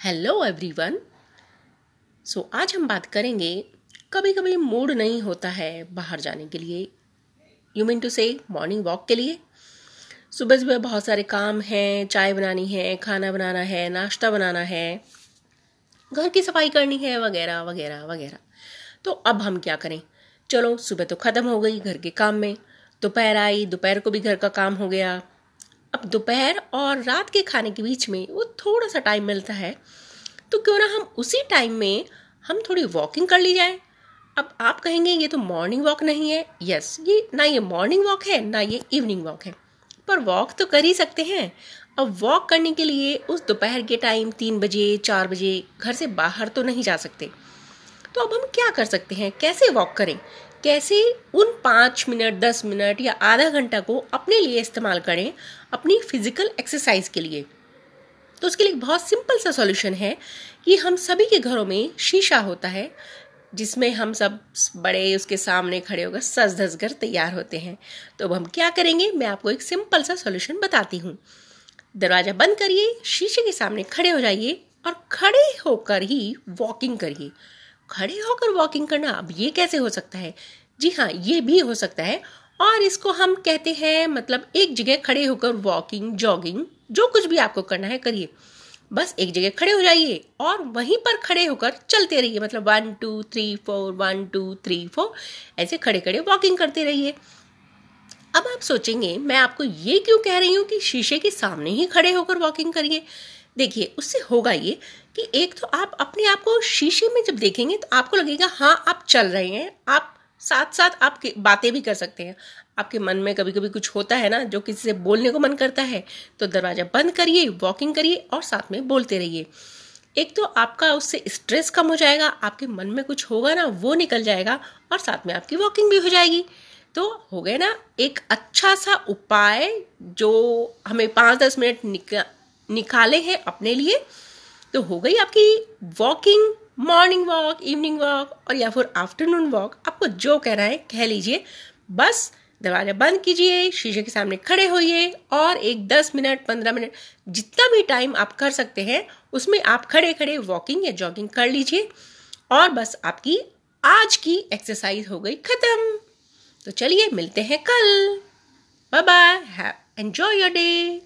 Hello everyone so आज हम बात करेंगे कभी कभी मूड नहीं होता है बाहर जाने के लिए। You mean to say morning walk के लिए? सुबह सुबह बहुत सारे काम हैं, चाय बनानी है, खाना बनाना है, नाश्ता बनाना है, घर की सफ़ाई करनी है, वगैरह वगैरह वगैरह। तो अब हम क्या करें? चलो, सुबह तो ख़त्म हो गई घर के काम में। दोपहर आई, दोपहर को भी घर का काम हो गया। अब दोपहर और रात के खाने के बीच में वो थोड़ा सा टाइम मिलता है। तो क्यों ना हम उसी टाइम में हम थोड़ी वॉकिंग कर ली जाए। अब आप कहेंगे, ये तो मॉर्निंग वॉक नहीं है। यस ये ना ये मॉर्निंग वॉक है, ना ये इवनिंग वॉक है। पर वॉक तो कर ही सकते हैं। अब वॉक करने के लिए उस दोपहर के टाइम तीन बजे, चार बजे घर से बाहर तो नहीं जा सकते। तो अब हम क्या कर सकते हैं? कैसे वॉक करें? कैसे उन पाँच मिनट, दस मिनट या आधा घंटा को अपने लिए इस्तेमाल करें अपनी फ़िज़िकल एक्सरसाइज के लिए? तो उसके लिए बहुत सिंपल सा सॉल्यूशन है कि हम सभी के घरों में शीशा होता है, जिसमें हम सब बड़े उसके सामने खड़े होकर सज धस कर तैयार होते हैं। तो अब हम क्या करेंगे? मैं आपको एक सिंपल सा सॉल्यूशन बताती हूँ। दरवाज़ा बंद करिए, शीशे के सामने खड़े हो जाइए और खड़े होकर ही वॉकिंग करिए। खड़े होकर वॉकिंग करना अब ये कैसे हो सकता है? जी हाँ ये भी हो सकता है। और इसको हम कहते हैं मतलब एक जगह खड़े होकर वॉकिंग जॉगिंग जो कुछ भी आपको करना है करिए। बस एक जगह खड़े हो जाइए और वहीं पर खड़े होकर चलते रहिए। मतलब one two three four one two three four ऐसे खड़े खड़े वॉकिंग करते रहिए। अब आप सोचेंगे, मैं आपको ये क्यों कह रही हूँ कि शीशे के सामने ही खड़े होकर वॉकिंग करिए? देखिए, उससे होगा ये कि एक तो आप अपने आप को शीशे में जब देखेंगे तो आपको लगेगा हाँ आप चल रहे हैं, आप साथ साथ आप बातें भी कर सकते हैं। आपके मन में कभी कभी कुछ होता है ना, जो किसी से बोलने को मन करता है तो दरवाज़ा बंद करिए वॉकिंग करिए और साथ में बोलते रहिए। एक तो आपका उससे स्ट्रेस कम हो जाएगा, आपके मन में कुछ होगा ना, वो निकल जाएगा और साथ में आपकी वॉकिंग भी हो जाएगी। तो हो गए ना, एक अच्छा सा उपाय जो हमें पाँच दस मिनट निकाले हैं अपने लिए तो हो गई आपकी walking morning walk evening walk और या फिर आफ्टरनून वॉक आपको जो कहना है, कह लीजिए। बस, दरवाज़ा बंद कीजिए, शीशे के सामने खड़े होइए, और एक दस मिनट, पंद्रह मिनट, जितना भी टाइम आप कर सकते हैं, उसमें आप खड़े खड़े वॉकिंग या जॉगिंग कर लीजिए। और बस आपकी आज की एक्सरसाइज हो गई खत्म। तो चलिए मिलते हैं कल। Bye bye have enjoy your day